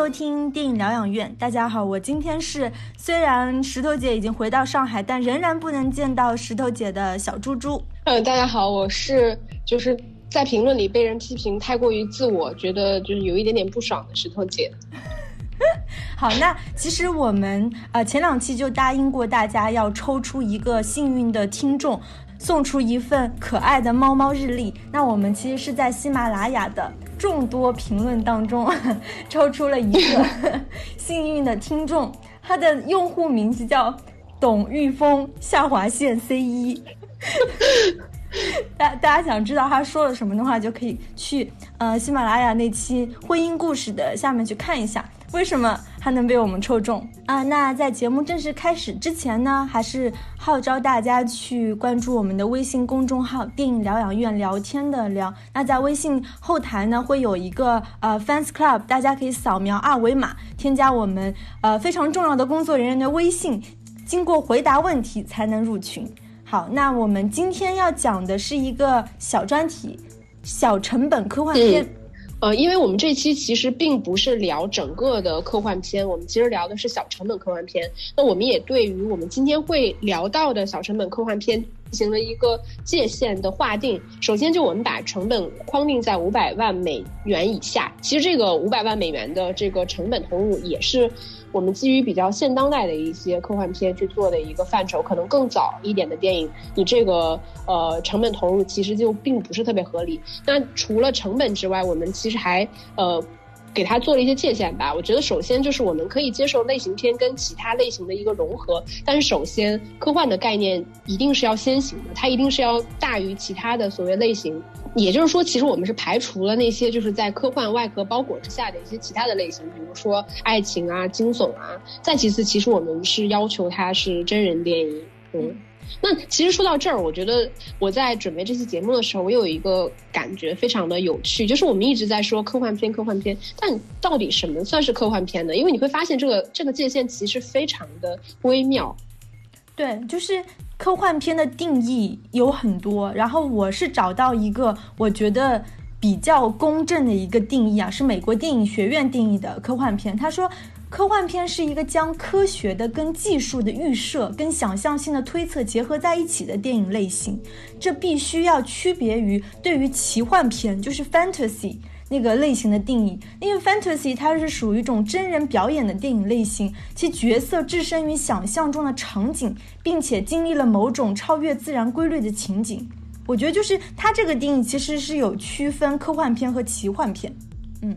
收听电影疗养院。大家好，我今天是虽然石头姐已经回到上海，但仍然不能见到石头姐的小猪猪。嗯，大家好，我是就是在评论里被人批评太过于自我，觉得就是有一点点不爽的石头姐。好，那其实我们呃前两期就答应过大家要抽出一个幸运的听众。送出一份可爱的猫猫日历。那我们其实是在喜马拉雅的众多评论当中 抽出了一个 幸运的听众，他的用户名字叫董玉峰下划线 C 一。大大家想知道他说了什么的话，就可以去呃喜马拉雅那期婚姻故事的下面去看一下。为什么还能被我们抽中啊？那在节目正式开始之前呢，还是号召大家去关注我们的微信公众号“电影疗养院”，聊天的聊。那在微信后台呢，会有一个呃 fans club，大家可以扫描二维码，添加我们呃非常重要的工作人员的微信，经过回答问题才能入群。好，那我们今天要讲的是一个小专题，小成本科幻片。呃，因为我们这期其实并不是聊整个的科幻片，我们其实聊的是小成本科幻片。那我们也对于我们今天会聊到的小成本科幻片进行了一个界限的划定。首先，就我们把成本框定在五百万美元以下。其实这个五百万美元的这个成本投入也是。我们基于比较现当代的一些科幻片去做的一个范畴，可能更早一点的电影，你这个呃成本投入其实就并不是特别合理。那除了成本之外，我们其实还呃。给它做了一些界限吧。我觉得首先就是我们可以接受类型片跟其他类型的一个融合，但是首先科幻的概念一定是要先行的，它一定是要大于其他的所谓类型。也就是说，其实我们是排除了那些就是在科幻外壳包裹之下的一些其他的类型，比如说爱情啊、惊悚啊。再其次，其实我们是要求它是真人电影，嗯。那其实说到这儿，我觉得我在准备这期节目的时候，我有一个感觉非常的有趣，就是我们一直在说科幻片，科幻片，但到底什么算是科幻片呢？因为你会发现这个这个界限其实非常的微妙。对，就是科幻片的定义有很多，然后我是找到一个我觉得比较公正的一个定义啊，是美国电影学院定义的科幻片，他说。科幻片是一个将科学的跟技术的预设跟想象性的推测结合在一起的电影类型，这必须要区别于对于奇幻片，就是 fantasy 那个类型的定义。因为 fantasy 它是属于一种真人表演的电影类型，其角色置身于想象中的场景，并且经历了某种超越自然规律的情景。我觉得就是它这个定义其实是有区分科幻片和奇幻片，嗯。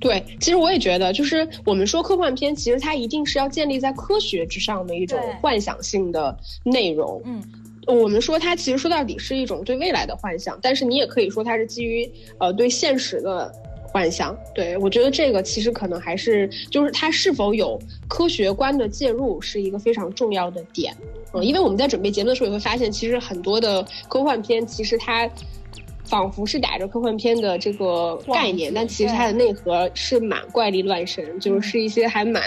对，其实我也觉得，就是我们说科幻片，其实它一定是要建立在科学之上的一种幻想性的内容。嗯，我们说它其实说到底是一种对未来的幻想，但是你也可以说它是基于呃对现实的幻想。对我觉得这个其实可能还是就是它是否有科学观的介入是一个非常重要的点。嗯，因为我们在准备节目的时候也会发现，其实很多的科幻片其实它。仿佛是打着科幻片的这个概念，但其实它的内核是蛮怪力乱神，就是一些还蛮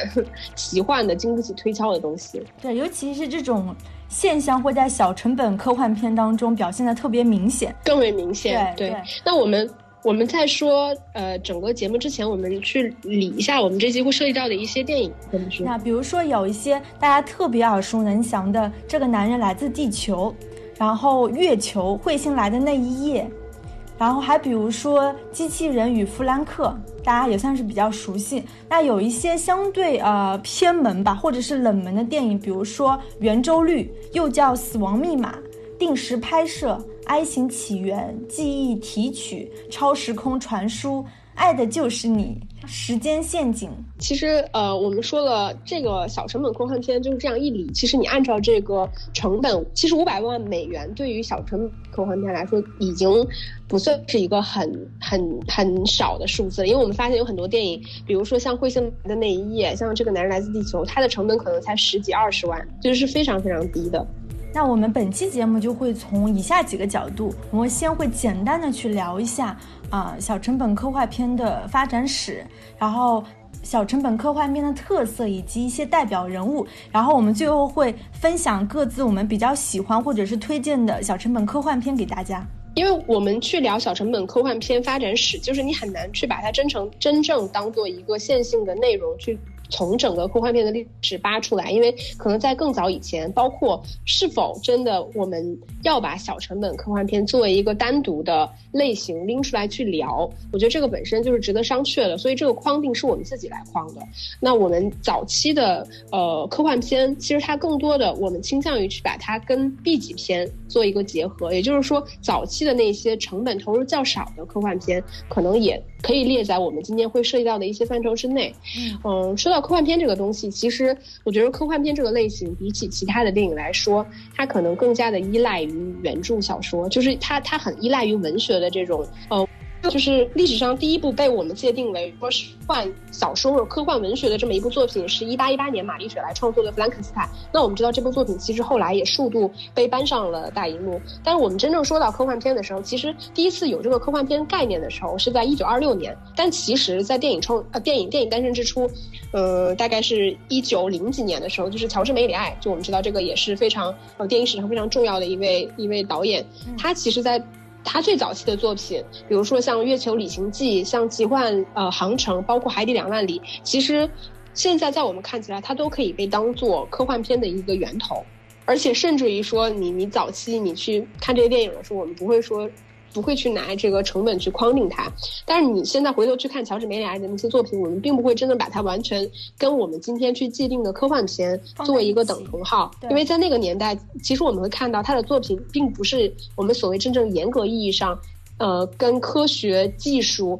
奇幻的、经不起推敲的东西。对，尤其是这种现象会在小成本科幻片当中表现的特别明显，更为明显。对，那我们我们在说呃整个节目之前，我们去理一下我们这期会涉及到的一些电影，怎么说？那比如说有一些大家特别耳熟能详的《这个男人来自地球》，然后《月球》《彗星来的那一夜》。然后还比如说《机器人与弗兰克》，大家也算是比较熟悉。那有一些相对呃偏门吧，或者是冷门的电影，比如说《圆周率》，又叫《死亡密码》，定时拍摄，《I 型起源》，记忆提取，超时空传输，爱的就是你。时间陷阱，其实呃，我们说了这个小成本科幻片就是这样一理。其实你按照这个成本，其实五百万美元对于小成本科幻片来说，已经不算是一个很很很少的数字了。因为我们发现有很多电影，比如说像《彗星的那一夜》，像这个男人来自地球，它的成本可能才十几二十万，就是非常非常低的。那我们本期节目就会从以下几个角度，我们先会简单的去聊一下啊小成本科幻片的发展史，然后小成本科幻片的特色以及一些代表人物，然后我们最后会分享各自我们比较喜欢或者是推荐的小成本科幻片给大家。因为我们去聊小成本科幻片发展史，就是你很难去把它真成真正当做一个线性的内容去。从整个科幻片的历史扒出来，因为可能在更早以前，包括是否真的我们要把小成本科幻片作为一个单独的类型拎出来去聊，我觉得这个本身就是值得商榷的。所以这个框定是我们自己来框的。那我们早期的呃科幻片，其实它更多的我们倾向于去把它跟 B 级片做一个结合，也就是说，早期的那些成本投入较少的科幻片，可能也可以列在我们今天会涉及到的一些范畴之内。嗯，说到。科幻片这个东西，其实我觉得科幻片这个类型比起其他的电影来说，它可能更加的依赖于原著小说，就是它它很依赖于文学的这种呃。就是历史上第一部被我们界定为说是幻小说或者科幻文学的这么一部作品，是一八一八年玛丽雪莱创作的《弗兰肯斯坦》。那我们知道这部作品其实后来也数度被搬上了大荧幕。但是我们真正说到科幻片的时候，其实第一次有这个科幻片概念的时候是在一九二六年。但其实，在电影创呃电影电影诞生之初，呃，大概是一九零几年的时候，就是乔治梅里爱，就我们知道这个也是非常呃电影史上非常重要的一位一位导演，他其实在。他最早期的作品，比如说像《月球旅行记》、像《奇幻呃航程》，包括《海底两万里》，其实现在在我们看起来，它都可以被当做科幻片的一个源头，而且甚至于说，你你早期你去看这些电影的时候，我们不会说。不会去拿这个成本去框定它，但是你现在回头去看乔治梅里埃的那些作品，我们并不会真的把它完全跟我们今天去既定的科幻片作为一个等同号，因为在那个年代，其实我们会看到他的作品并不是我们所谓真正严格意义上，呃，跟科学技术。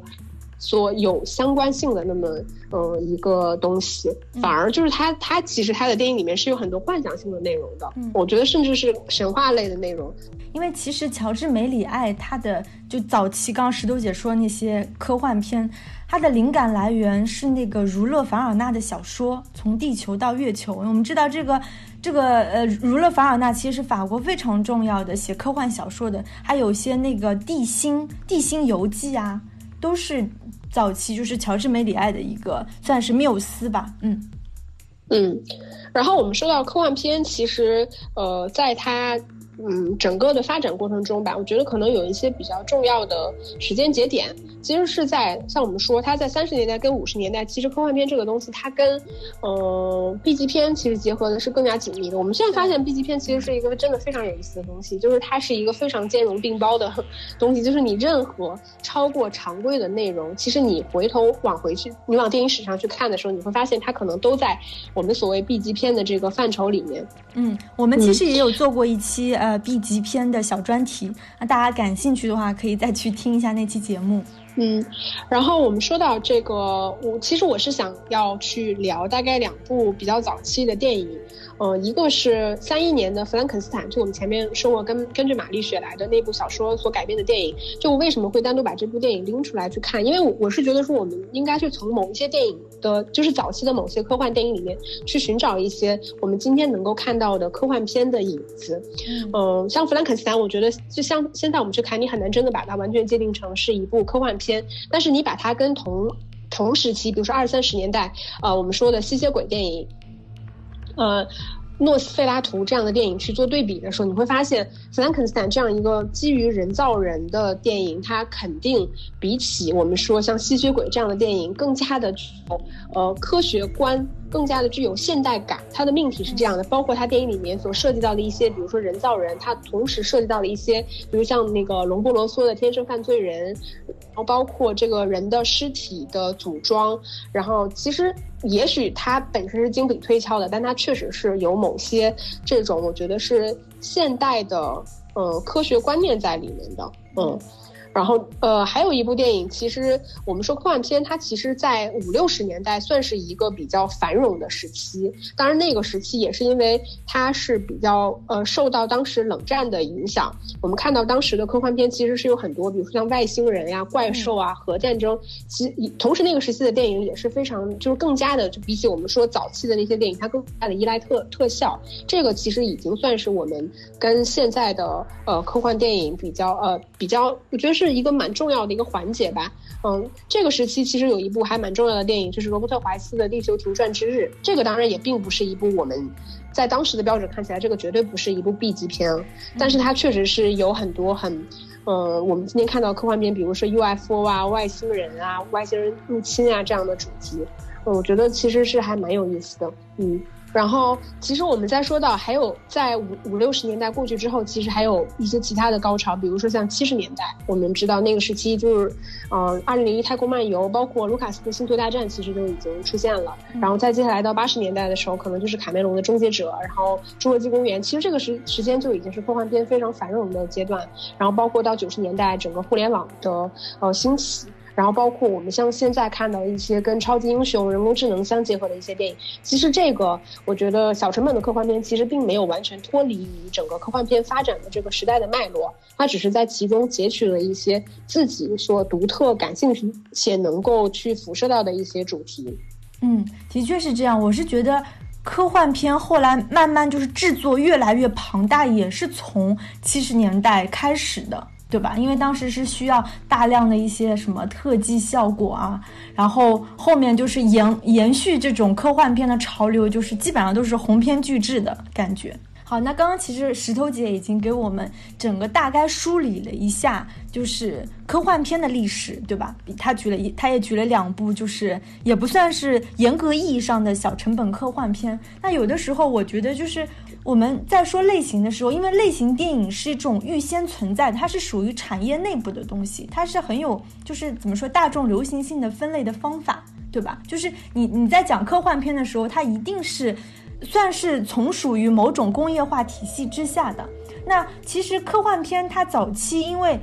所有相关性的那么嗯一个东西，反而就是它它其实它的电影里面是有很多幻想性的内容的，我觉得甚至是神话类的内容。因为其实乔治梅里爱他的就早期，刚刚石头姐说那些科幻片，它的灵感来源是那个儒勒凡尔纳的小说《从地球到月球》。我们知道这个这个呃儒勒凡尔纳其实是法国非常重要的写科幻小说的，还有一些那个地心地心游记啊。都是早期，就是乔治梅里爱的一个算是缪斯吧，嗯嗯。然后我们说到科幻片，其实呃，在它。嗯，整个的发展过程中吧，我觉得可能有一些比较重要的时间节点，其实是在像我们说，它在三十年代跟五十年代，其实科幻片这个东西，它跟嗯 B 级片其实结合的是更加紧密的。我们现在发现 B 级片其实是一个真的非常有意思的东西，就是它是一个非常兼容并包的东西，就是你任何超过常规的内容，其实你回头往回去，你往电影史上去看的时候，你会发现它可能都在我们所谓 B 级片的这个范畴里面。嗯，我们其实也有做过一期呃。呃，B 级片的小专题，那大家感兴趣的话，可以再去听一下那期节目。嗯，然后我们说到这个，我其实我是想要去聊大概两部比较早期的电影。嗯，一个是三一年的《弗兰肯斯坦》，就我们前面说过，根根据玛丽雪莱的那部小说所改编的电影。就我为什么会单独把这部电影拎出来去看？因为我我是觉得说，我们应该去从某一些电影的，就是早期的某些科幻电影里面去寻找一些我们今天能够看到的科幻片的影子。嗯，像《弗兰肯斯坦》，我觉得就像现在我们去看，你很难真的把它完全界定成是一部科幻片。但是你把它跟同同时期，比如说二三十年代，呃，我们说的吸血鬼电影。呃，诺斯费拉图这样的电影去做对比的时候，你会发现弗兰肯斯坦这样一个基于人造人的电影，它肯定比起我们说像吸血鬼这样的电影更加的具有呃科学观。更加的具有现代感，它的命题是这样的，包括它电影里面所涉及到的一些，比如说人造人，它同时涉及到了一些，比如像那个隆波罗梭的天生犯罪人，然后包括这个人的尸体的组装，然后其实也许它本身是精笔推敲的，但它确实是有某些这种我觉得是现代的呃科学观念在里面的，嗯。然后，呃，还有一部电影，其实我们说科幻片，它其实，在五六十年代算是一个比较繁荣的时期。当然，那个时期也是因为它是比较呃受到当时冷战的影响。我们看到当时的科幻片其实是有很多，比如说像外星人呀、怪兽啊、核战争。其同时，那个时期的电影也是非常就是更加的，就比起我们说早期的那些电影，它更加的依赖特特效。这个其实已经算是我们跟现在的呃科幻电影比较呃比较，我觉得。是一个蛮重要的一个环节吧，嗯，这个时期其实有一部还蛮重要的电影，就是罗伯特怀斯的《地球停转之日》。这个当然也并不是一部我们在当时的标准看起来，这个绝对不是一部 B 级片，但是它确实是有很多很呃，我们今天看到科幻片，比如说 UFO 啊、外星人啊、外星人入侵啊这样的主题，我觉得其实是还蛮有意思的，嗯。然后，其实我们在说到还有在五五六十年代过去之后，其实还有一些其他的高潮，比如说像七十年代，我们知道那个时期就是，呃，二零零一太空漫游，包括卢卡斯的星球大战，其实就已经出现了。然后再接下来到八十年代的时候，可能就是卡梅隆的终结者，然后侏罗纪公园，其实这个时时间就已经是科幻片非常繁荣的阶段。然后包括到九十年代，整个互联网的呃兴起。然后包括我们像现在看到一些跟超级英雄、人工智能相结合的一些电影，其实这个我觉得小成本的科幻片其实并没有完全脱离于整个科幻片发展的这个时代的脉络，它只是在其中截取了一些自己所独特、感兴趣且能够去辐射到的一些主题。嗯，的确是这样。我是觉得科幻片后来慢慢就是制作越来越庞大，也是从七十年代开始的。对吧？因为当时是需要大量的一些什么特技效果啊，然后后面就是延延续这种科幻片的潮流，就是基本上都是鸿篇巨制的感觉。好，那刚刚其实石头姐已经给我们整个大概梳理了一下，就是科幻片的历史，对吧？她举了一，她也举了两部，就是也不算是严格意义上的小成本科幻片。那有的时候我觉得就是。我们在说类型的时候，因为类型电影是一种预先存在，它是属于产业内部的东西，它是很有就是怎么说大众流行性的分类的方法，对吧？就是你你在讲科幻片的时候，它一定是算是从属于某种工业化体系之下的。那其实科幻片它早期因为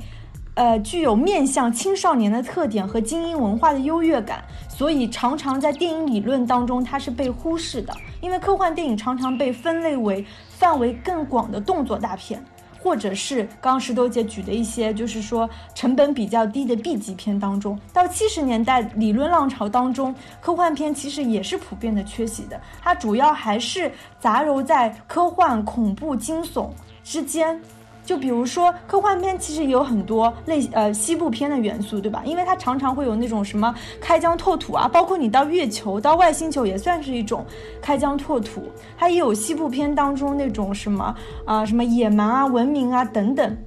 呃具有面向青少年的特点和精英文化的优越感，所以常常在电影理论当中它是被忽视的。因为科幻电影常常被分类为范围更广的动作大片，或者是刚刚石头姐举的一些，就是说成本比较低的 B 级片当中。到七十年代理论浪潮当中，科幻片其实也是普遍的缺席的，它主要还是杂糅在科幻、恐怖、惊悚之间。就比如说科幻片，其实也有很多类呃西部片的元素，对吧？因为它常常会有那种什么开疆拓土啊，包括你到月球、到外星球也算是一种开疆拓土。它也有西部片当中那种什么啊什么野蛮啊、文明啊等等。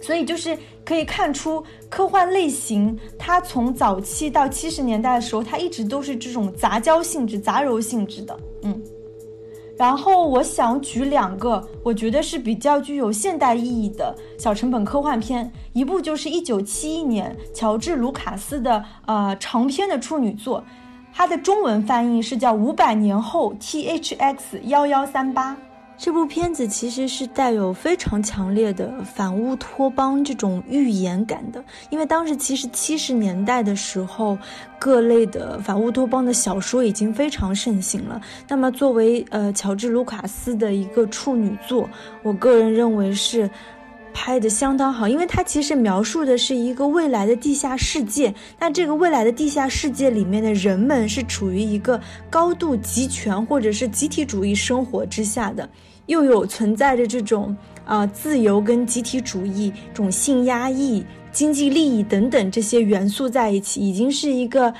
所以就是可以看出科幻类型，它从早期到七十年代的时候，它一直都是这种杂交性质、杂糅性质的，嗯。然后我想举两个，我觉得是比较具有现代意义的小成本科幻片，一部就是一九七一年乔治·卢卡斯的呃长篇的处女作，它的中文翻译是叫《五百年后 T H X 幺幺三八》。这部片子其实是带有非常强烈的反乌托邦这种预言感的，因为当时其实七十年代的时候，各类的反乌托邦的小说已经非常盛行了。那么作为呃乔治·卢卡斯的一个处女作，我个人认为是。拍的相当好，因为它其实描述的是一个未来的地下世界。那这个未来的地下世界里面的人们是处于一个高度集权或者是集体主义生活之下的，又有存在着这种啊自由跟集体主义、种性压抑、经济利益等等这些元素在一起，已经是一个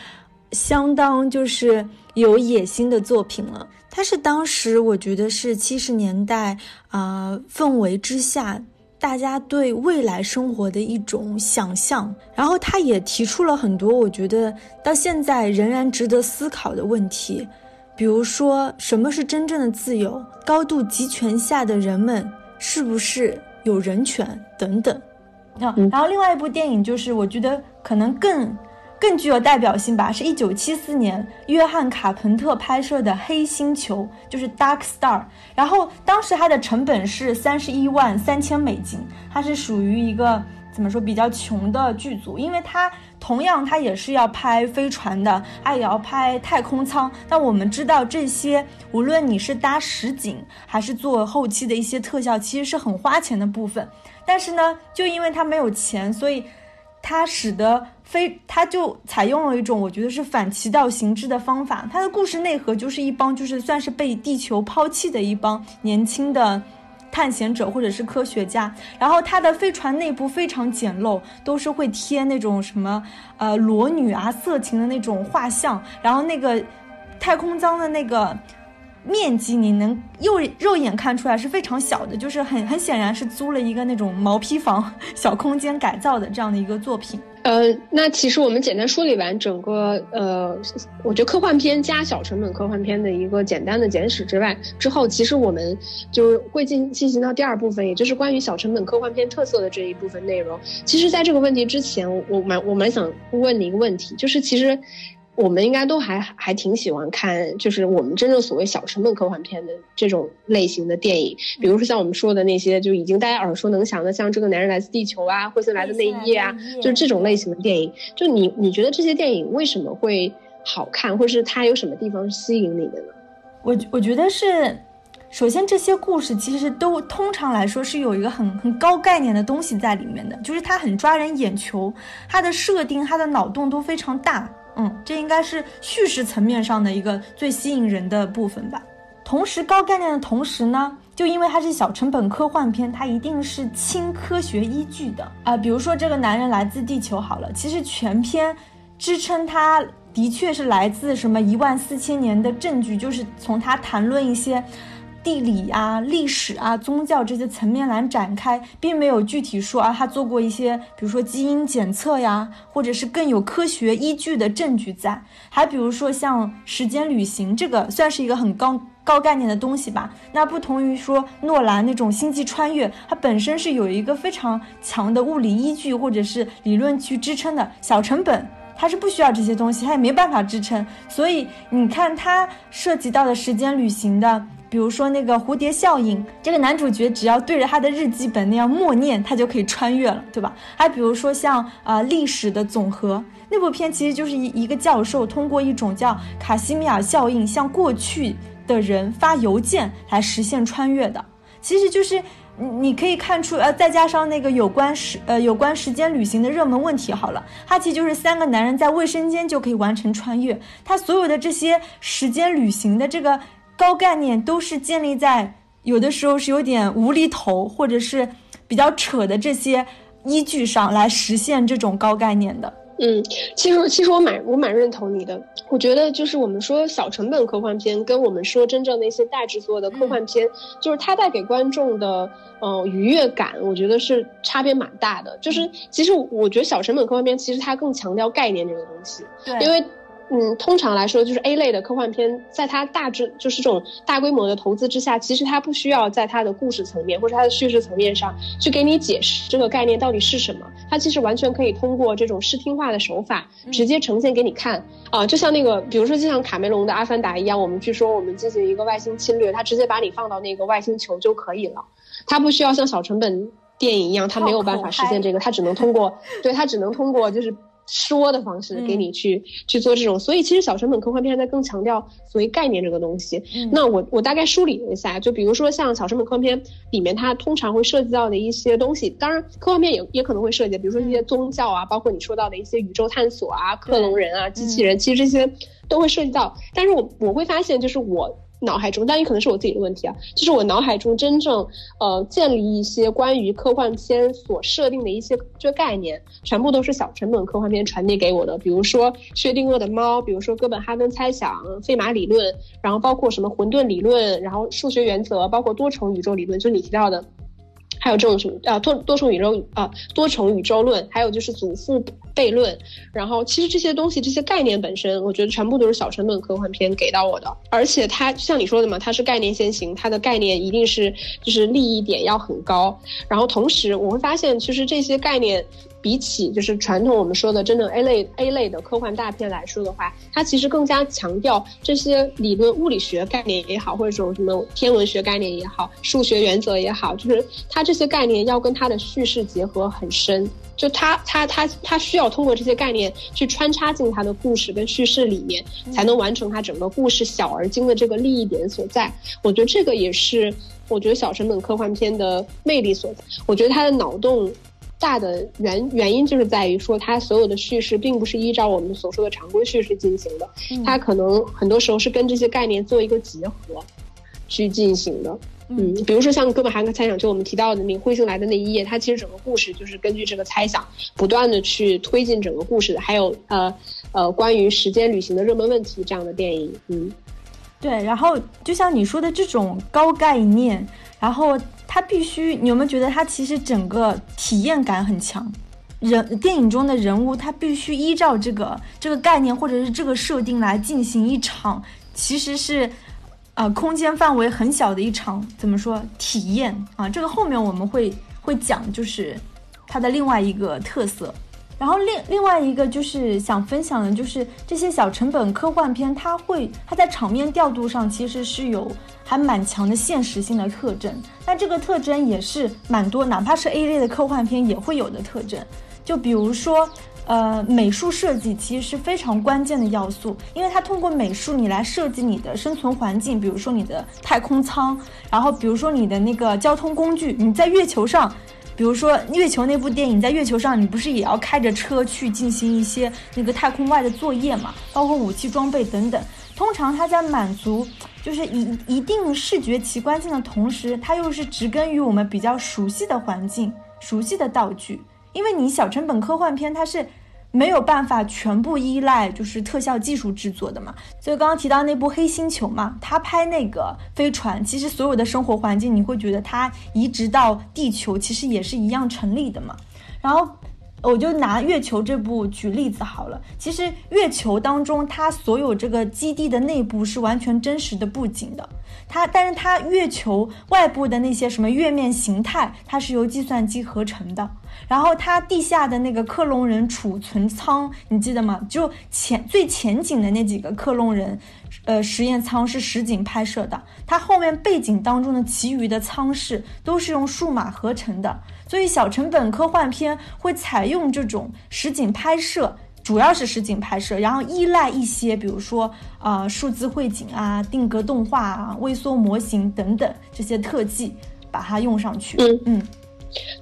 相当就是有野心的作品了。它是当时我觉得是七十年代啊氛围之下。大家对未来生活的一种想象，然后他也提出了很多我觉得到现在仍然值得思考的问题，比如说什么是真正的自由，高度集权下的人们是不是有人权等等。啊，然后另外一部电影就是我觉得可能更。更具有代表性吧，是一九七四年约翰卡彭特拍摄的《黑星球》，就是 Dark Star。然后当时它的成本是三十一万三千美金，它是属于一个怎么说比较穷的剧组，因为它同样它也是要拍飞船的，它也要拍太空舱。但我们知道这些，无论你是搭实景还是做后期的一些特效，其实是很花钱的部分。但是呢，就因为它没有钱，所以。它使得非，它就采用了一种我觉得是反其道行之的方法。它的故事内核就是一帮就是算是被地球抛弃的一帮年轻的探险者或者是科学家。然后它的飞船内部非常简陋，都是会贴那种什么呃裸女啊、色情的那种画像。然后那个太空舱的那个面积你能肉肉眼看出来是非常小的，就是很很显然是租了一个那种毛坯房小空间改造的这样的一个作品。呃，那其实我们简单梳理完整个呃，我觉得科幻片加小成本科幻片的一个简单的简史之外，之后其实我们就会进进行到第二部分，也就是关于小成本科幻片特色的这一部分内容。其实，在这个问题之前，我蛮我蛮想问你一个问题，就是其实。我们应该都还还挺喜欢看，就是我们真正所谓小成本科幻片的这种类型的电影，比如说像我们说的那些就已经大家耳熟能详的，像《这个男人来自地球》啊，《灰色来的那一夜》啊，就是这种类型的电影。就你你觉得这些电影为什么会好看，或是它有什么地方吸引你的呢？我我觉得是，首先这些故事其实都通常来说是有一个很很高概念的东西在里面的，就是它很抓人眼球，它的设定、它的脑洞都非常大。嗯，这应该是叙事层面上的一个最吸引人的部分吧。同时，高概念的同时呢，就因为它是小成本科幻片，它一定是轻科学依据的啊。比如说，这个男人来自地球，好了，其实全篇支撑它的确是来自什么一万四千年的证据，就是从他谈论一些。地理啊、历史啊、宗教这些层面来展开，并没有具体说啊，他做过一些，比如说基因检测呀，或者是更有科学依据的证据在。还比如说像时间旅行，这个算是一个很高高概念的东西吧。那不同于说诺兰那种星际穿越，它本身是有一个非常强的物理依据或者是理论去支撑的。小成本它是不需要这些东西，它也没办法支撑。所以你看它涉及到的时间旅行的。比如说那个蝴蝶效应，这个男主角只要对着他的日记本那样默念，他就可以穿越了，对吧？还比如说像啊历史的总和，那部片其实就是一一个教授通过一种叫卡西米尔效应，向过去的人发邮件来实现穿越的。其实就是你你可以看出，呃，再加上那个有关时呃有关时间旅行的热门问题，好了，它其实就是三个男人在卫生间就可以完成穿越。他所有的这些时间旅行的这个。高概念都是建立在有的时候是有点无厘头或者是比较扯的这些依据上来实现这种高概念的。嗯，其实其实我蛮我蛮认同你的。我觉得就是我们说小成本科幻片，跟我们说真正的一些大制作的科幻片，就是它带给观众的呃愉悦感，我觉得是差别蛮大的。就是其实我觉得小成本科幻片其实它更强调概念这个东西，对，因为。嗯，通常来说，就是 A 类的科幻片，在它大致就是这种大规模的投资之下，其实它不需要在它的故事层面或者它的叙事层面上去给你解释这个概念到底是什么，它其实完全可以通过这种视听化的手法直接呈现给你看啊，就像那个，比如说就像卡梅隆的《阿凡达》一样，我们据说我们进行一个外星侵略，它直接把你放到那个外星球就可以了，它不需要像小成本电影一样，它 没有办法实现这个，它只能通过，对，它只能通过就是。说的方式给你去去做这种，所以其实小成本科幻片在更强调所谓概念这个东西。那我我大概梳理了一下，就比如说像小成本科幻片里面，它通常会涉及到的一些东西，当然科幻片也也可能会涉及，比如说一些宗教啊，包括你说到的一些宇宙探索啊、克隆人啊、机器人，其实这些都会涉及到。但是我我会发现，就是我。脑海中，但也可能是我自己的问题啊。就是我脑海中真正，呃，建立一些关于科幻片所设定的一些这概念，全部都是小成本科幻片传递给我的。比如说薛定谔的猫，比如说哥本哈根猜想、费马理论，然后包括什么混沌理论，然后数学原则，包括多重宇宙理论，就你提到的。还有这种什么啊多多重宇宙啊多重宇宙论，还有就是祖父悖论，然后其实这些东西这些概念本身，我觉得全部都是小成本科幻片给到我的，而且它像你说的嘛，它是概念先行，它的概念一定是就是利益点要很高，然后同时我会发现其实这些概念。比起就是传统我们说的真正 A 类 A 类的科幻大片来说的话，它其实更加强调这些理论物理学概念也好，或者说什么天文学概念也好，数学原则也好，就是它这些概念要跟它的叙事结合很深，就它它它它需要通过这些概念去穿插进它的故事跟叙事里面，才能完成它整个故事小而精的这个利益点所在。我觉得这个也是我觉得小成本科幻片的魅力所在。我觉得它的脑洞。大的原原因就是在于说，它所有的叙事并不是依照我们所说的常规叙事进行的，它可能很多时候是跟这些概念做一个结合去进行的。嗯，比如说像哥本哈根猜想，就我们提到的那彗星来的那一页，它其实整个故事就是根据这个猜想不断的去推进整个故事的。还有呃呃关于时间旅行的热门问题这样的电影，嗯。对，然后就像你说的这种高概念，然后它必须，你有没有觉得它其实整个体验感很强？人电影中的人物，他必须依照这个这个概念或者是这个设定来进行一场，其实是，呃，空间范围很小的一场，怎么说体验啊？这个后面我们会会讲，就是它的另外一个特色。然后另另外一个就是想分享的，就是这些小成本科幻片，它会它在场面调度上其实是有还蛮强的现实性的特征。那这个特征也是蛮多，哪怕是 A 类的科幻片也会有的特征。就比如说，呃，美术设计其实是非常关键的要素，因为它通过美术你来设计你的生存环境，比如说你的太空舱，然后比如说你的那个交通工具，你在月球上。比如说月球那部电影，在月球上，你不是也要开着车去进行一些那个太空外的作业嘛？包括武器装备等等。通常它在满足就是一一定视觉奇观性的同时，它又是植根于我们比较熟悉的环境、熟悉的道具。因为你小成本科幻片，它是。没有办法全部依赖就是特效技术制作的嘛，所以刚刚提到那部《黑星球》嘛，他拍那个飞船，其实所有的生活环境你会觉得它移植到地球其实也是一样成立的嘛。然后我就拿月球这部举例子好了，其实月球当中它所有这个基地的内部是完全真实的布景的。它，但是它月球外部的那些什么月面形态，它是由计算机合成的。然后它地下的那个克隆人储存舱，你记得吗？就前最前景的那几个克隆人，呃，实验舱是实景拍摄的。它后面背景当中的其余的舱室都是用数码合成的。所以小成本科幻片会采用这种实景拍摄。主要是实景拍摄，然后依赖一些，比如说啊数字绘景啊、定格动画啊、微缩模型等等这些特技，把它用上去。嗯嗯。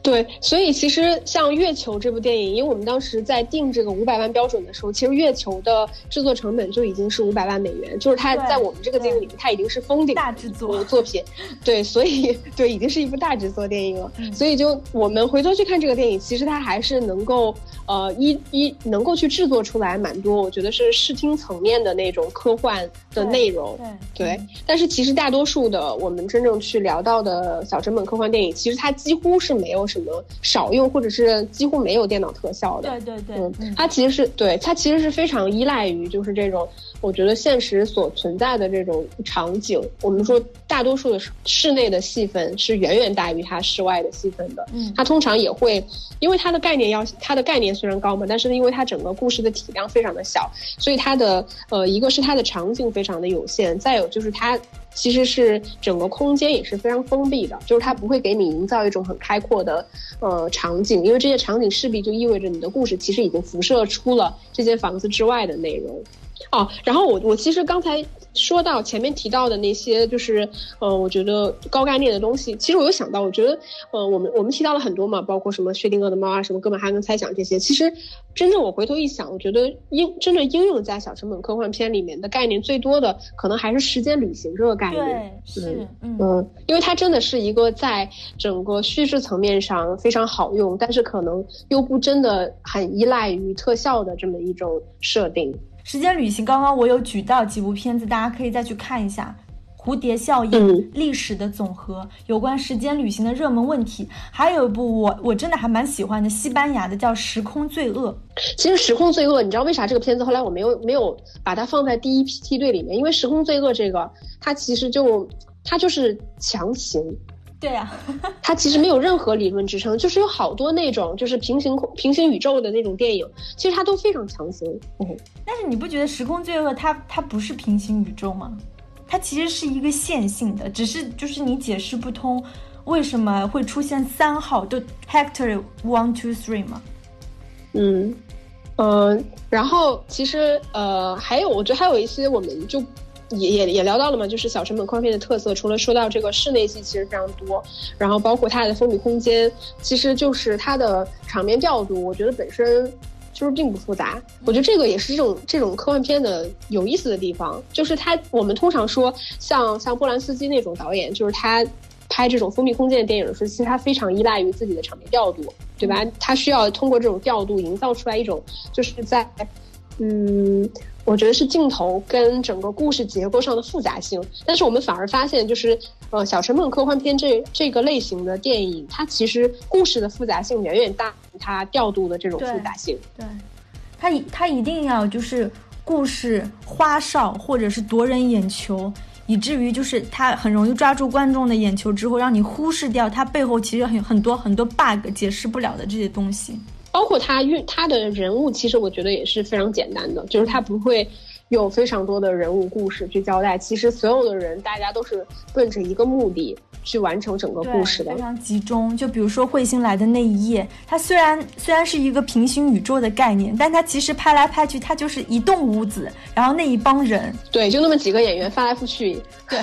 对，所以其实像《月球》这部电影，因为我们当时在定这个五百万标准的时候，其实《月球》的制作成本就已经是五百万美元，就是它在我们这个电影里面，它已经是封顶大制作作品。对，所以对，已经是一部大制作电影了。所以就我们回头去看这个电影，其实它还是能够呃一一能够去制作出来蛮多，我觉得是视听层面的那种科幻的内容。对，但是其实大多数的我们真正去聊到的小成本科幻电影，其实它几乎是。没有什么少用或者是几乎没有电脑特效的，对对对，嗯，它其实是对它其实是非常依赖于就是这种，我觉得现实所存在的这种场景。我们说大多数的室内的戏份是远远大于它室外的戏份的，嗯，它通常也会因为它的概念要它的概念虽然高嘛，但是因为它整个故事的体量非常的小，所以它的呃一个是它的场景非常的有限，再有就是它。其实是整个空间也是非常封闭的，就是它不会给你营造一种很开阔的呃场景，因为这些场景势必就意味着你的故事其实已经辐射出了这间房子之外的内容。哦，然后我我其实刚才。说到前面提到的那些，就是，呃，我觉得高概念的东西，其实我有想到，我觉得，呃，我们我们提到了很多嘛，包括什么薛定谔的猫啊，什么哥本哈根猜想这些，其实真正我回头一想，我觉得应真正应用在小成本科幻片里面的概念最多的，可能还是时间旅行这个概念。对，是，嗯，因为它真的是一个在整个叙事层面上非常好用，但是可能又不真的很依赖于特效的这么一种设定。时间旅行，刚刚我有举到几部片子，大家可以再去看一下《蝴蝶效应》历史的总和，有关时间旅行的热门问题。还有一部我我真的还蛮喜欢的，西班牙的叫《时空罪恶》。其实《时空罪恶》，你知道为啥这个片子后来我没有没有把它放在第一批梯队里面？因为《时空罪恶》这个，它其实就它就是强行。对呀，它其实没有任何理论支撑，就是有好多那种就是平行空平行宇宙的那种电影，其实它都非常强行。嗯，但是你不觉得《时空罪恶》它它不是平行宇宙吗？它其实是一个线性的，只是就是你解释不通为什么会出现三号就 Hector One Two Three 吗？嗯，呃，然后其实呃还有，我觉得还有一些我们就。也也也聊到了嘛，就是小成本科幻片的特色，除了说到这个室内戏其实非常多，然后包括它的封闭空间，其实就是它的场面调度，我觉得本身就是并不复杂。我觉得这个也是这种这种科幻片的有意思的地方，就是它我们通常说像像波兰斯基那种导演，就是他拍这种封闭空间的电影的时候，其实他非常依赖于自己的场面调度，对吧？他需要通过这种调度营造出来一种就是在。嗯，我觉得是镜头跟整个故事结构上的复杂性。但是我们反而发现，就是呃小成本科幻片这这个类型的电影，它其实故事的复杂性远远大于它调度的这种复杂性。对，它一它一定要就是故事花哨或者是夺人眼球。以至于就是它很容易抓住观众的眼球，之后让你忽视掉它背后其实很很多很多 bug 解释不了的这些东西，包括他运他的人物，其实我觉得也是非常简单的，就是他不会有非常多的人物故事去交代，其实所有的人大家都是奔着一个目的。去完成整个故事的非常集中。就比如说彗星来的那一夜，它虽然虽然是一个平行宇宙的概念，但它其实拍来拍去，它就是一栋屋子，然后那一帮人，对，就那么几个演员翻来覆去，对，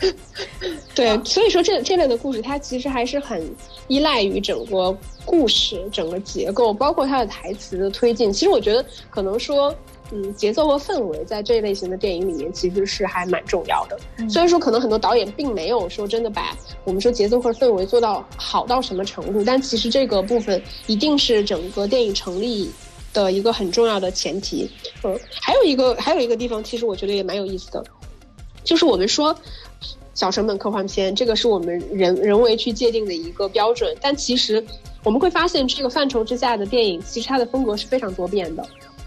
对。所以说这这类的故事，它其实还是很依赖于整个故事、整个结构，包括它的台词的推进。其实我觉得可能说。嗯，节奏和氛围在这一类型的电影里面其实是还蛮重要的。虽然说可能很多导演并没有说真的把我们说节奏或者氛围做到好到什么程度，但其实这个部分一定是整个电影成立的一个很重要的前提。嗯，还有一个还有一个地方，其实我觉得也蛮有意思的，就是我们说小成本科幻片，这个是我们人人为去界定的一个标准，但其实我们会发现这个范畴之下的电影，其实它的风格是非常多变的。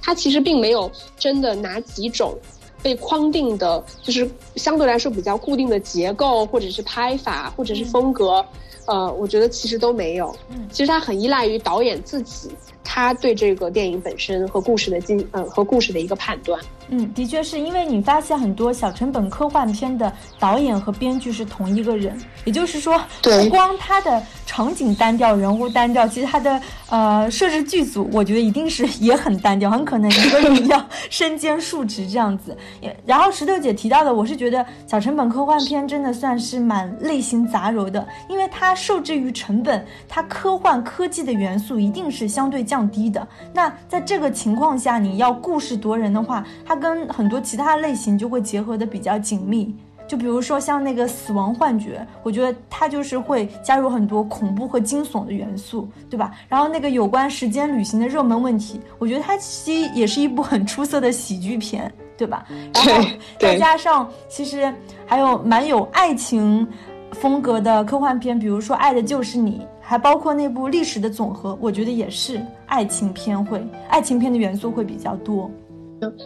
它其实并没有真的拿几种被框定的，就是相对来说比较固定的结构，或者是拍法，或者是风格，呃，我觉得其实都没有。嗯，其实它很依赖于导演自己，他对这个电影本身和故事的进，呃，和故事的一个判断。嗯，的确是因为你发现很多小成本科幻片的导演和编剧是同一个人，也就是说，不光他的场景单调、人物单调，其实他的呃设置剧组，我觉得一定是也很单调，很可能一个人要身兼数职这样子。然后石头姐提到的，我是觉得小成本科幻片真的算是蛮类型杂糅的，因为它受制于成本，它科幻科技的元素一定是相对降低的。那在这个情况下，你要故事夺人的话，它跟很多其他类型就会结合的比较紧密，就比如说像那个死亡幻觉，我觉得它就是会加入很多恐怖和惊悚的元素，对吧？然后那个有关时间旅行的热门问题，我觉得它其实也是一部很出色的喜剧片，对吧？然后再加上其实还有蛮有爱情风格的科幻片，比如说《爱的就是你》，还包括那部《历史的总和》，我觉得也是爱情片会，爱情片的元素会比较多。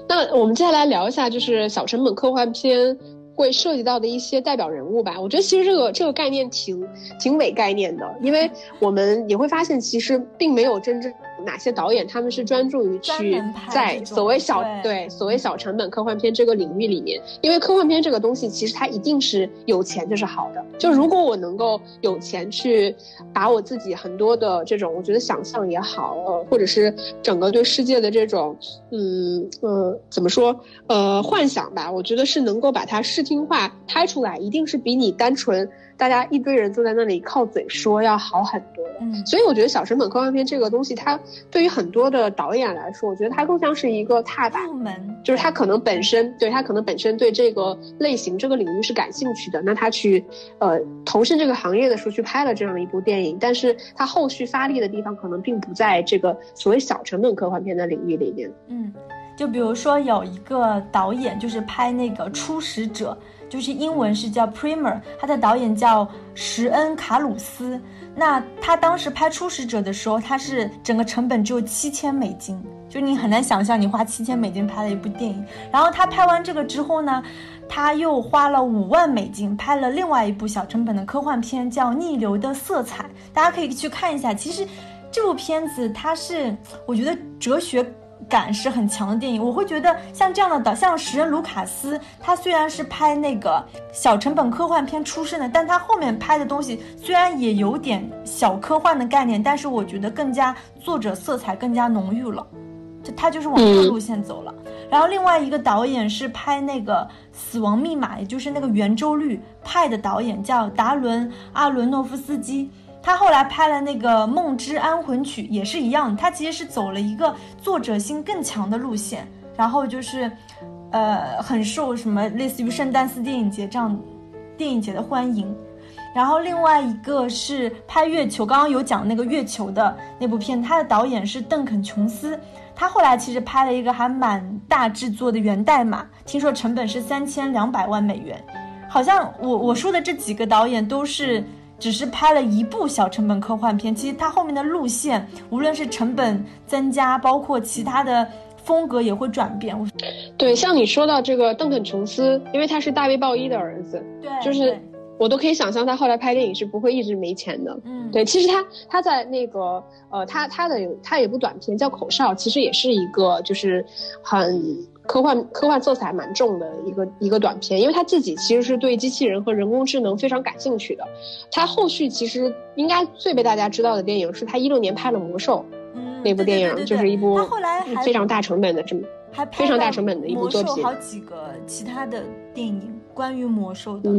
那我们接下来聊一下，就是小成本科幻片会涉及到的一些代表人物吧。我觉得其实这个这个概念挺挺伪概念的，因为我们也会发现，其实并没有真正。哪些导演他们是专注于去在所谓小对所谓小成本科幻片这个领域里面？因为科幻片这个东西其实它一定是有钱就是好的。就如果我能够有钱去把我自己很多的这种我觉得想象也好，呃，或者是整个对世界的这种嗯呃怎么说呃幻想吧，我觉得是能够把它视听化拍出来，一定是比你单纯。大家一堆人坐在那里靠嘴说要好很多的，嗯，所以我觉得小成本科幻片这个东西，它对于很多的导演来说，我觉得它更像是一个踏板，入门，就是他可能本身对他可能本身对这个类型这个领域是感兴趣的，那他去呃投身这个行业的时候去拍了这样的一部电影，但是他后续发力的地方可能并不在这个所谓小成本科幻片的领域里面，嗯，就比如说有一个导演就是拍那个初始者。就是英文是叫 Primer，他的导演叫什恩卡鲁斯。那他当时拍《初始者》的时候，他是整个成本只有七千美金，就你很难想象你花七千美金拍了一部电影。然后他拍完这个之后呢，他又花了五万美金拍了另外一部小成本的科幻片，叫《逆流的色彩》，大家可以去看一下。其实这部片子它是，我觉得哲学。感是很强的电影，我会觉得像这样的导，像食人卢卡斯，他虽然是拍那个小成本科幻片出身的，但他后面拍的东西虽然也有点小科幻的概念，但是我觉得更加作者色彩更加浓郁了，就他就是往这个路线走了。然后另外一个导演是拍那个死亡密码，也就是那个圆周率派的导演叫达伦阿伦诺夫斯基。他后来拍了那个《梦之安魂曲》，也是一样，他其实是走了一个作者性更强的路线，然后就是，呃，很受什么类似于圣丹斯电影节这样电影节的欢迎。然后另外一个是拍月球，刚刚有讲那个月球的那部片，他的导演是邓肯琼斯。他后来其实拍了一个还蛮大制作的《源代码》，听说成本是三千两百万美元。好像我我说的这几个导演都是只是拍了一部小成本科幻片，其实它后面的路线，无论是成本增加，包括其他的风格也会转变。对，像你说到这个邓肯·琼斯，因为他是大卫·鲍伊的儿子，对，就是。我都可以想象他后来拍电影是不会一直没钱的。嗯，对，其实他他在那个呃，他他的他有部短片叫《口哨》，其实也是一个就是很科幻科幻色彩蛮重的一个一个短片，因为他自己其实是对机器人和人工智能非常感兴趣的。他后续其实应该最被大家知道的电影是他一六年拍了《魔兽》那部电影，就是一部非常大成本的这么非常大成本的一部作品。好几个其他的电影关于魔兽的。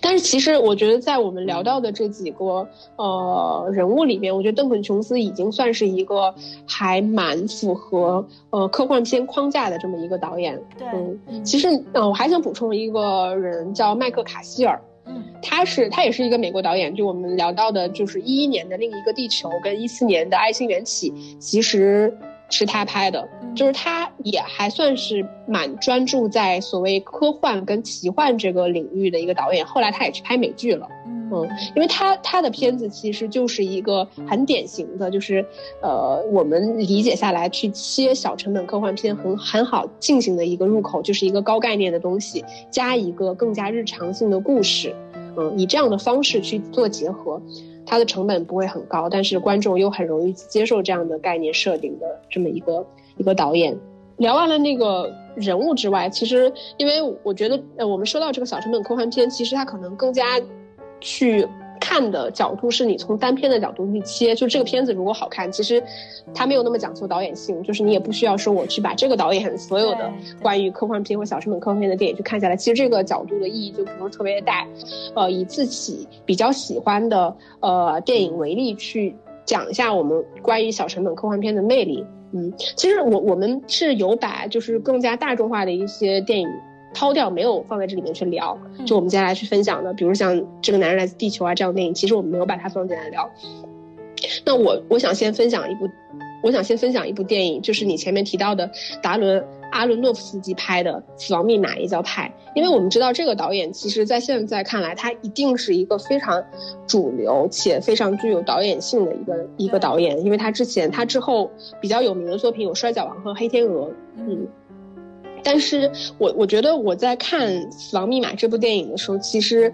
但是其实我觉得，在我们聊到的这几个呃人物里面，我觉得邓肯·琼斯已经算是一个还蛮符合呃科幻片框架的这么一个导演。对，嗯，其实嗯，我还想补充一个人，叫麦克卡希尔。嗯，他是他也是一个美国导演。就我们聊到的，就是一一年的另一个地球跟一四年的爱心缘起，其实。是他拍的，就是他也还算是蛮专注在所谓科幻跟奇幻这个领域的一个导演。后来他也去拍美剧了，嗯，因为他他的片子其实就是一个很典型的，就是呃，我们理解下来去切小成本科幻片很很好进行的一个入口，就是一个高概念的东西加一个更加日常性的故事，嗯，以这样的方式去做结合。它的成本不会很高，但是观众又很容易接受这样的概念设定的这么一个一个导演。聊完了那个人物之外，其实因为我觉得，呃，我们说到这个小成本科幻片，其实它可能更加去。看的角度是你从单片的角度去切，就这个片子如果好看，其实它没有那么讲究导演性，就是你也不需要说我去把这个导演所有的关于科幻片或小成本科幻片的电影去看下来，其实这个角度的意义就不是特别大。呃，以自己比较喜欢的呃电影为例去讲一下我们关于小成本科幻片的魅力。嗯，其实我我们是有把就是更加大众化的一些电影。抛掉没有放在这里面去聊，就我们接下来去分享的，比如像这个男人来自地球啊这样的电影，其实我们没有把它放进来聊。那我我想先分享一部，我想先分享一部电影，就是你前面提到的达伦阿伦诺夫斯基拍的《死亡密码》也叫派，因为我们知道这个导演，其实在现在看来，他一定是一个非常主流且非常具有导演性的一个一个导演，因为他之前他之后比较有名的作品有《摔跤王》和《黑天鹅》，嗯。但是我我觉得我在看《死亡密码》这部电影的时候，其实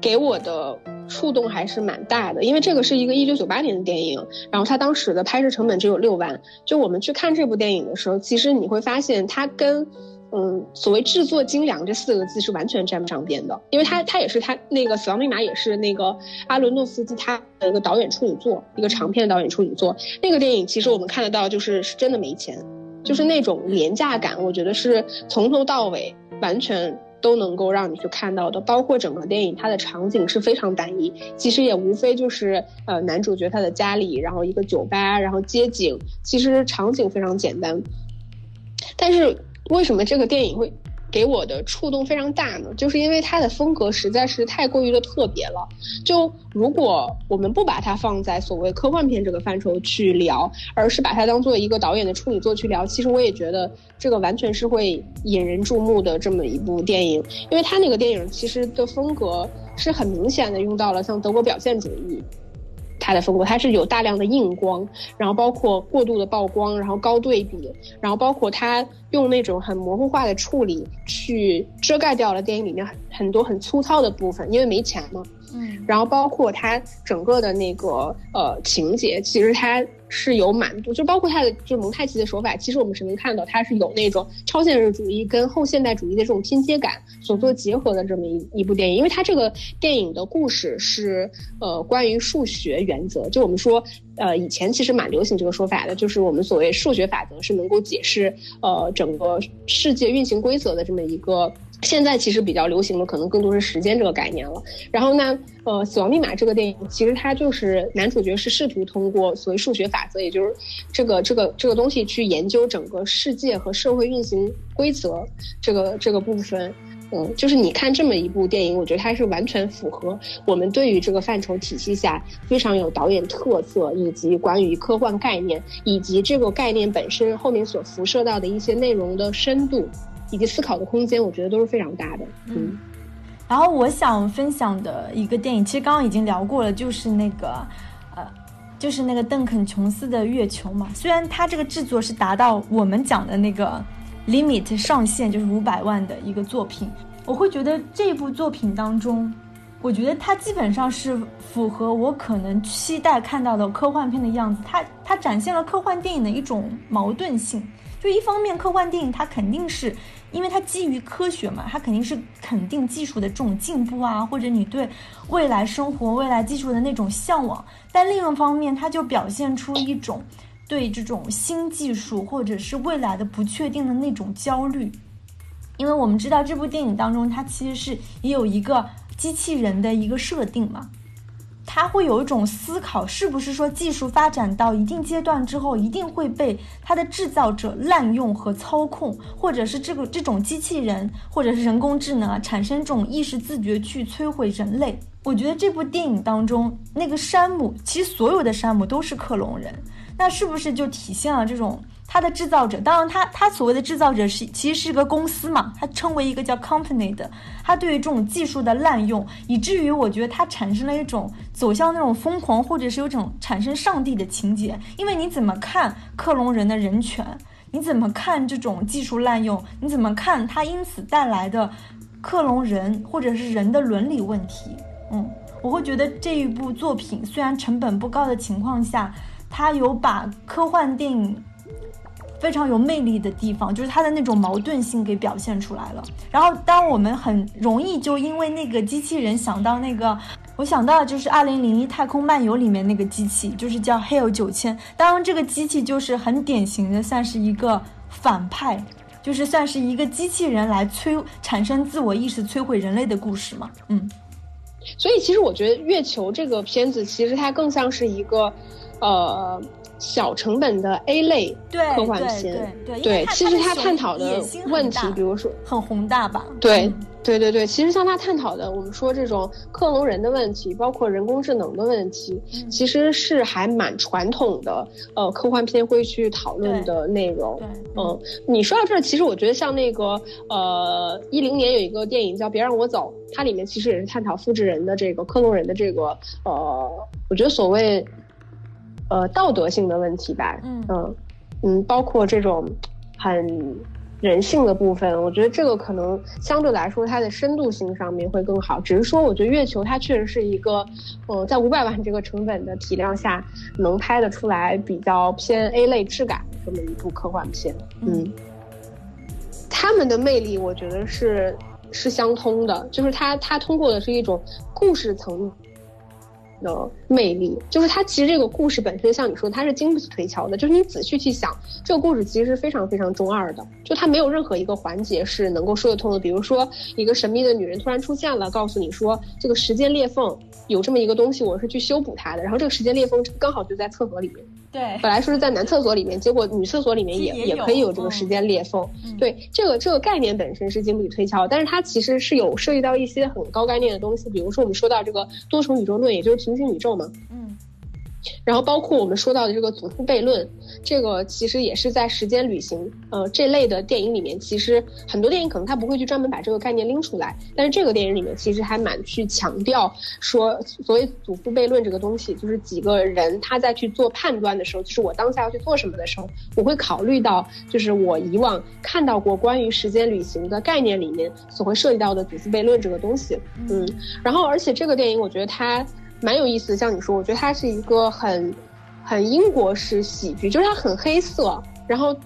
给我的触动还是蛮大的，因为这个是一个一九九八年的电影，然后它当时的拍摄成本只有六万。就我们去看这部电影的时候，其实你会发现它跟嗯所谓制作精良这四个字是完全沾不上边的，因为它它也是它那个《死亡密码》也是那个阿伦诺夫斯基他的一个导演处女作，一个长片导演处女作。那个电影其实我们看得到，就是是真的没钱。就是那种廉价感，我觉得是从头到尾完全都能够让你去看到的。包括整个电影，它的场景是非常单一，其实也无非就是呃男主角他的家里，然后一个酒吧，然后街景，其实场景非常简单。但是为什么这个电影会？给我的触动非常大呢，就是因为它的风格实在是太过于的特别了。就如果我们不把它放在所谓科幻片这个范畴去聊，而是把它当做一个导演的处女作去聊，其实我也觉得这个完全是会引人注目的这么一部电影。因为他那个电影其实的风格是很明显的用到了像德国表现主义。它的风格，它是有大量的硬光，然后包括过度的曝光，然后高对比，然后包括它用那种很模糊化的处理去遮盖掉了电影里面很很多很粗糙的部分，因为没钱嘛。嗯，然后包括它整个的那个呃情节，其实它。是有蛮多，就包括他的就蒙太奇的手法，其实我们是能看到他是有那种超现实主义跟后现代主义的这种拼接感所做结合的这么一一部电影。因为它这个电影的故事是呃关于数学原则，就我们说呃以前其实蛮流行这个说法的，就是我们所谓数学法则是能够解释呃整个世界运行规则的这么一个。现在其实比较流行的可能更多是时间这个概念了。然后呢，呃，《死亡密码》这个电影其实它就是男主角是试图通过所谓数学法则，也就是这个这个这个东西去研究整个世界和社会运行规则这个这个部分，嗯，就是你看这么一部电影，我觉得它是完全符合我们对于这个范畴体系下非常有导演特色，以及关于科幻概念以及这个概念本身后面所辐射到的一些内容的深度以及思考的空间，我觉得都是非常大的。嗯，然后我想分享的一个电影，其实刚刚已经聊过了，就是那个，呃，就是那个邓肯·琼斯的《月球》嘛。虽然它这个制作是达到我们讲的那个。limit 上限就是五百万的一个作品，我会觉得这部作品当中，我觉得它基本上是符合我可能期待看到的科幻片的样子。它它展现了科幻电影的一种矛盾性，就一方面科幻电影它肯定是因为它基于科学嘛，它肯定是肯定技术的这种进步啊，或者你对未来生活、未来技术的那种向往。但另一方面，它就表现出一种。对这种新技术或者是未来的不确定的那种焦虑，因为我们知道这部电影当中，它其实是也有一个机器人的一个设定嘛，他会有一种思考，是不是说技术发展到一定阶段之后，一定会被它的制造者滥用和操控，或者是这个这种机器人或者是人工智能啊，产生这种意识自觉去摧毁人类？我觉得这部电影当中那个山姆，其实所有的山姆都是克隆人。那是不是就体现了这种它的制造者？当然，他他所谓的制造者是其实是个公司嘛，他称为一个叫 company 的。他对于这种技术的滥用，以至于我觉得他产生了一种走向那种疯狂，或者是有种产生上帝的情节。因为你怎么看克隆人的人权？你怎么看这种技术滥用？你怎么看它因此带来的克隆人或者是人的伦理问题？嗯，我会觉得这一部作品虽然成本不高的情况下。他有把科幻电影非常有魅力的地方，就是它的那种矛盾性给表现出来了。然后，当我们很容易就因为那个机器人想到那个，我想到就是《二零零一太空漫游》里面那个机器，就是叫 HAL 九千。当然，这个机器就是很典型的，算是一个反派，就是算是一个机器人来摧产生自我意识、摧毁人类的故事嘛。嗯，所以其实我觉得《月球》这个片子，其实它更像是一个。呃，小成本的 A 类科幻片，对对，其实他探讨的问题，比如说很宏大吧？对对对对，其实像他探讨的，我们说这种克隆人的问题，包括人工智能的问题，其实是还蛮传统的。呃，科幻片会去讨论的内容。嗯，你说到这儿，其实我觉得像那个呃，一零年有一个电影叫《别让我走》，它里面其实也是探讨复制人的这个克隆人的这个呃，我觉得所谓。呃，道德性的问题吧，嗯嗯嗯，包括这种很人性的部分，我觉得这个可能相对来说它的深度性上面会更好。只是说，我觉得月球它确实是一个，呃，在五百万这个成本的体量下，能拍得出来比较偏 A 类质感的这么一部科幻片。嗯，他们的魅力，我觉得是是相通的，就是它它通过的是一种故事层。的魅力就是它，其实这个故事本身，像你说，它是经不起推敲的。就是你仔细去想，这个故事其实是非常非常中二的，就它没有任何一个环节是能够说得通的。比如说，一个神秘的女人突然出现了，告诉你说这个时间裂缝有这么一个东西，我是去修补它的。然后这个时间裂缝刚好就在厕所里面。对，本来说是在男厕所里面，结果女厕所里面也也可以有这个时间裂缝。对，这个这个概念本身是经不起推敲，但是它其实是有涉及到一些很高概念的东西，比如说我们说到这个多重宇宙论，也就是平行宇宙嘛。嗯。然后包括我们说到的这个祖父悖论，这个其实也是在时间旅行，呃，这类的电影里面，其实很多电影可能他不会去专门把这个概念拎出来，但是这个电影里面其实还蛮去强调说，所谓祖父悖论这个东西，就是几个人他在去做判断的时候，就是我当下要去做什么的时候，我会考虑到，就是我以往看到过关于时间旅行的概念里面所会涉及到的祖父悖论这个东西，嗯，然后而且这个电影我觉得它。蛮有意思的，像你说，我觉得它是一个很，很英国式喜剧，就是它很黑色，然后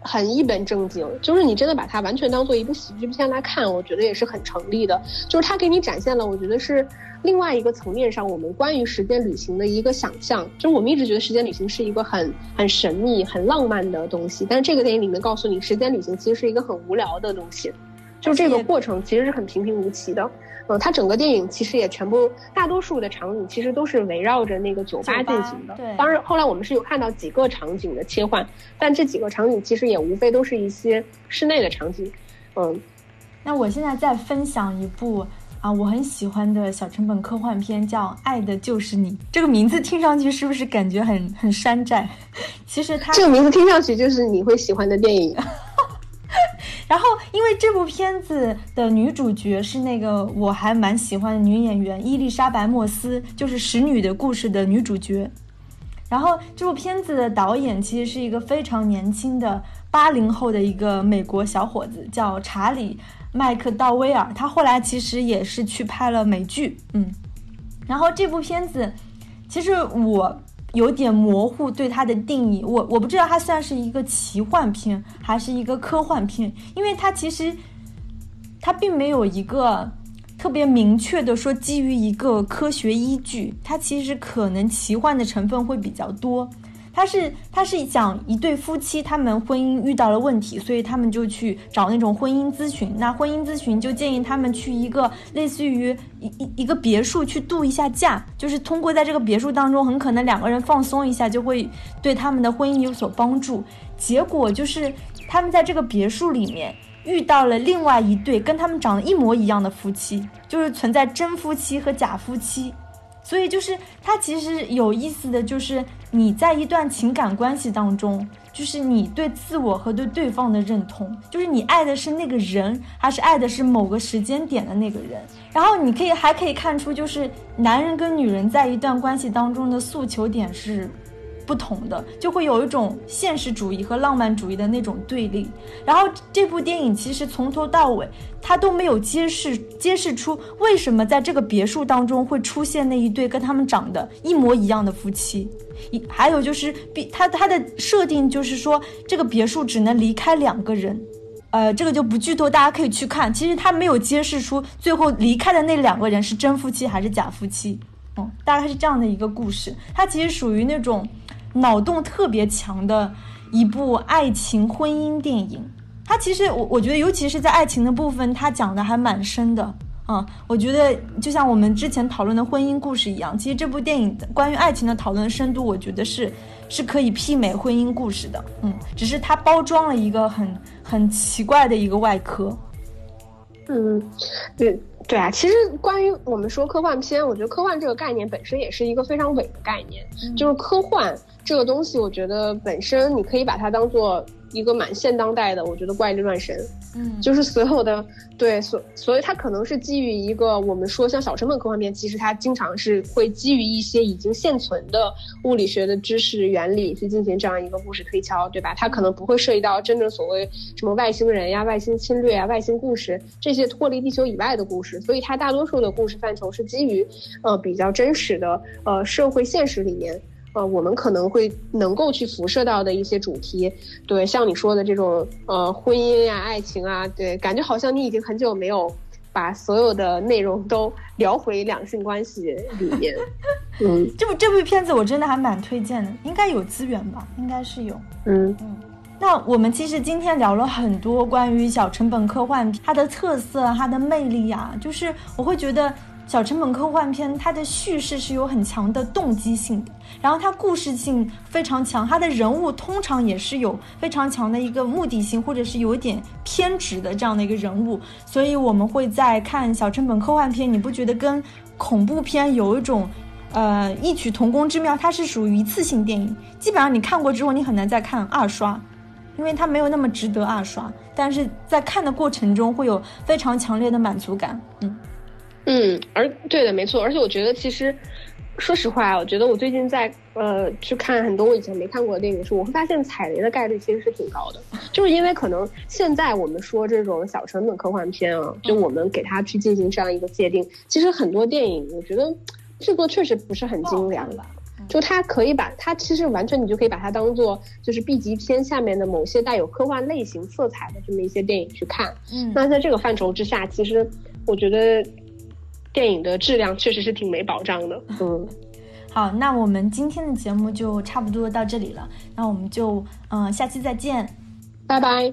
很一本正经，就是你真的把它完全当做一部喜剧片来看，我觉得也是很成立的。就是它给你展现了，我觉得是另外一个层面上我们关于时间旅行的一个想象。就是我们一直觉得时间旅行是一个很很神秘、很浪漫的东西，但是这个电影里面告诉你，时间旅行其实是一个很无聊的东西，就是这个过程其实是很平平无奇的。嗯，它整个电影其实也全部大多数的场景其实都是围绕着那个酒吧进行的。对，当然后来我们是有看到几个场景的切换，但这几个场景其实也无非都是一些室内的场景。嗯，那我现在再分享一部啊我很喜欢的小成本科幻片，叫《爱的就是你》。这个名字听上去是不是感觉很很山寨？其实它这个名字听上去就是你会喜欢的电影。然后，因为这部片子的女主角是那个我还蛮喜欢的女演员伊丽莎白·莫斯，就是《使女的故事》的女主角。然后，这部片子的导演其实是一个非常年轻的八零后的一个美国小伙子，叫查理·麦克道威尔。他后来其实也是去拍了美剧，嗯。然后这部片子，其实我。有点模糊对它的定义，我我不知道它算是一个奇幻片还是一个科幻片，因为它其实它并没有一个特别明确的说基于一个科学依据，它其实可能奇幻的成分会比较多。他是他是讲一对夫妻，他们婚姻遇到了问题，所以他们就去找那种婚姻咨询。那婚姻咨询就建议他们去一个类似于一一一个别墅去度一下假，就是通过在这个别墅当中，很可能两个人放松一下，就会对他们的婚姻有所帮助。结果就是他们在这个别墅里面遇到了另外一对跟他们长得一模一样的夫妻，就是存在真夫妻和假夫妻。所以就是它其实有意思的就是你在一段情感关系当中，就是你对自我和对对方的认同，就是你爱的是那个人，还是爱的是某个时间点的那个人。然后你可以还可以看出，就是男人跟女人在一段关系当中的诉求点是。不同的就会有一种现实主义和浪漫主义的那种对立。然后这部电影其实从头到尾，它都没有揭示揭示出为什么在这个别墅当中会出现那一对跟他们长得一模一样的夫妻。一还有就是，比它它的设定就是说，这个别墅只能离开两个人。呃，这个就不剧透，大家可以去看。其实它没有揭示出最后离开的那两个人是真夫妻还是假夫妻。嗯，大概是这样的一个故事。它其实属于那种。脑洞特别强的一部爱情婚姻电影，它其实我我觉得，尤其是在爱情的部分，它讲的还蛮深的啊。我觉得就像我们之前讨论的婚姻故事一样，其实这部电影关于爱情的讨论深度，我觉得是是可以媲美婚姻故事的。嗯，只是它包装了一个很很奇怪的一个外壳。嗯，对。对啊，其实关于我们说科幻片，我觉得科幻这个概念本身也是一个非常伪的概念，就是科幻这个东西，我觉得本身你可以把它当做。一个蛮现当代的，我觉得怪力乱神，嗯，就是所有的对所，所以它可能是基于一个我们说像小成本科幻片，其实它经常是会基于一些已经现存的物理学的知识原理去进行这样一个故事推敲，对吧？它可能不会涉及到真正所谓什么外星人呀、外星侵略啊、外星故事这些脱离地球以外的故事，所以它大多数的故事范畴是基于呃比较真实的呃社会现实里面。呃，我们可能会能够去辐射到的一些主题，对，像你说的这种呃婚姻呀、爱情啊，对，感觉好像你已经很久没有把所有的内容都聊回两性关系里面。嗯，这部这部片子我真的还蛮推荐的，应该有资源吧？应该是有。嗯嗯，那我们其实今天聊了很多关于小成本科幻它的特色、它的魅力啊，就是我会觉得。小成本科幻片，它的叙事是有很强的动机性的，然后它故事性非常强，它的人物通常也是有非常强的一个目的性，或者是有一点偏执的这样的一个人物，所以我们会在看小成本科幻片，你不觉得跟恐怖片有一种呃异曲同工之妙？它是属于一次性电影，基本上你看过之后，你很难再看二刷，因为它没有那么值得二刷，但是在看的过程中会有非常强烈的满足感，嗯。嗯，而对的，没错。而且我觉得，其实，说实话，我觉得我最近在呃去看很多我以前没看过的电影的时候，我会发现踩雷的概率其实是挺高的。就是因为可能现在我们说这种小成本科幻片啊，就我们给它去进行这样一个界定，其实很多电影我觉得制作确实不是很精良吧。就它可以把它其实完全你就可以把它当做就是 B 级片下面的某些带有科幻类型色彩的这么一些电影去看。嗯，那在这个范畴之下，其实我觉得。电影的质量确实是挺没保障的。嗯，好，那我们今天的节目就差不多到这里了，那我们就嗯下期再见，拜拜。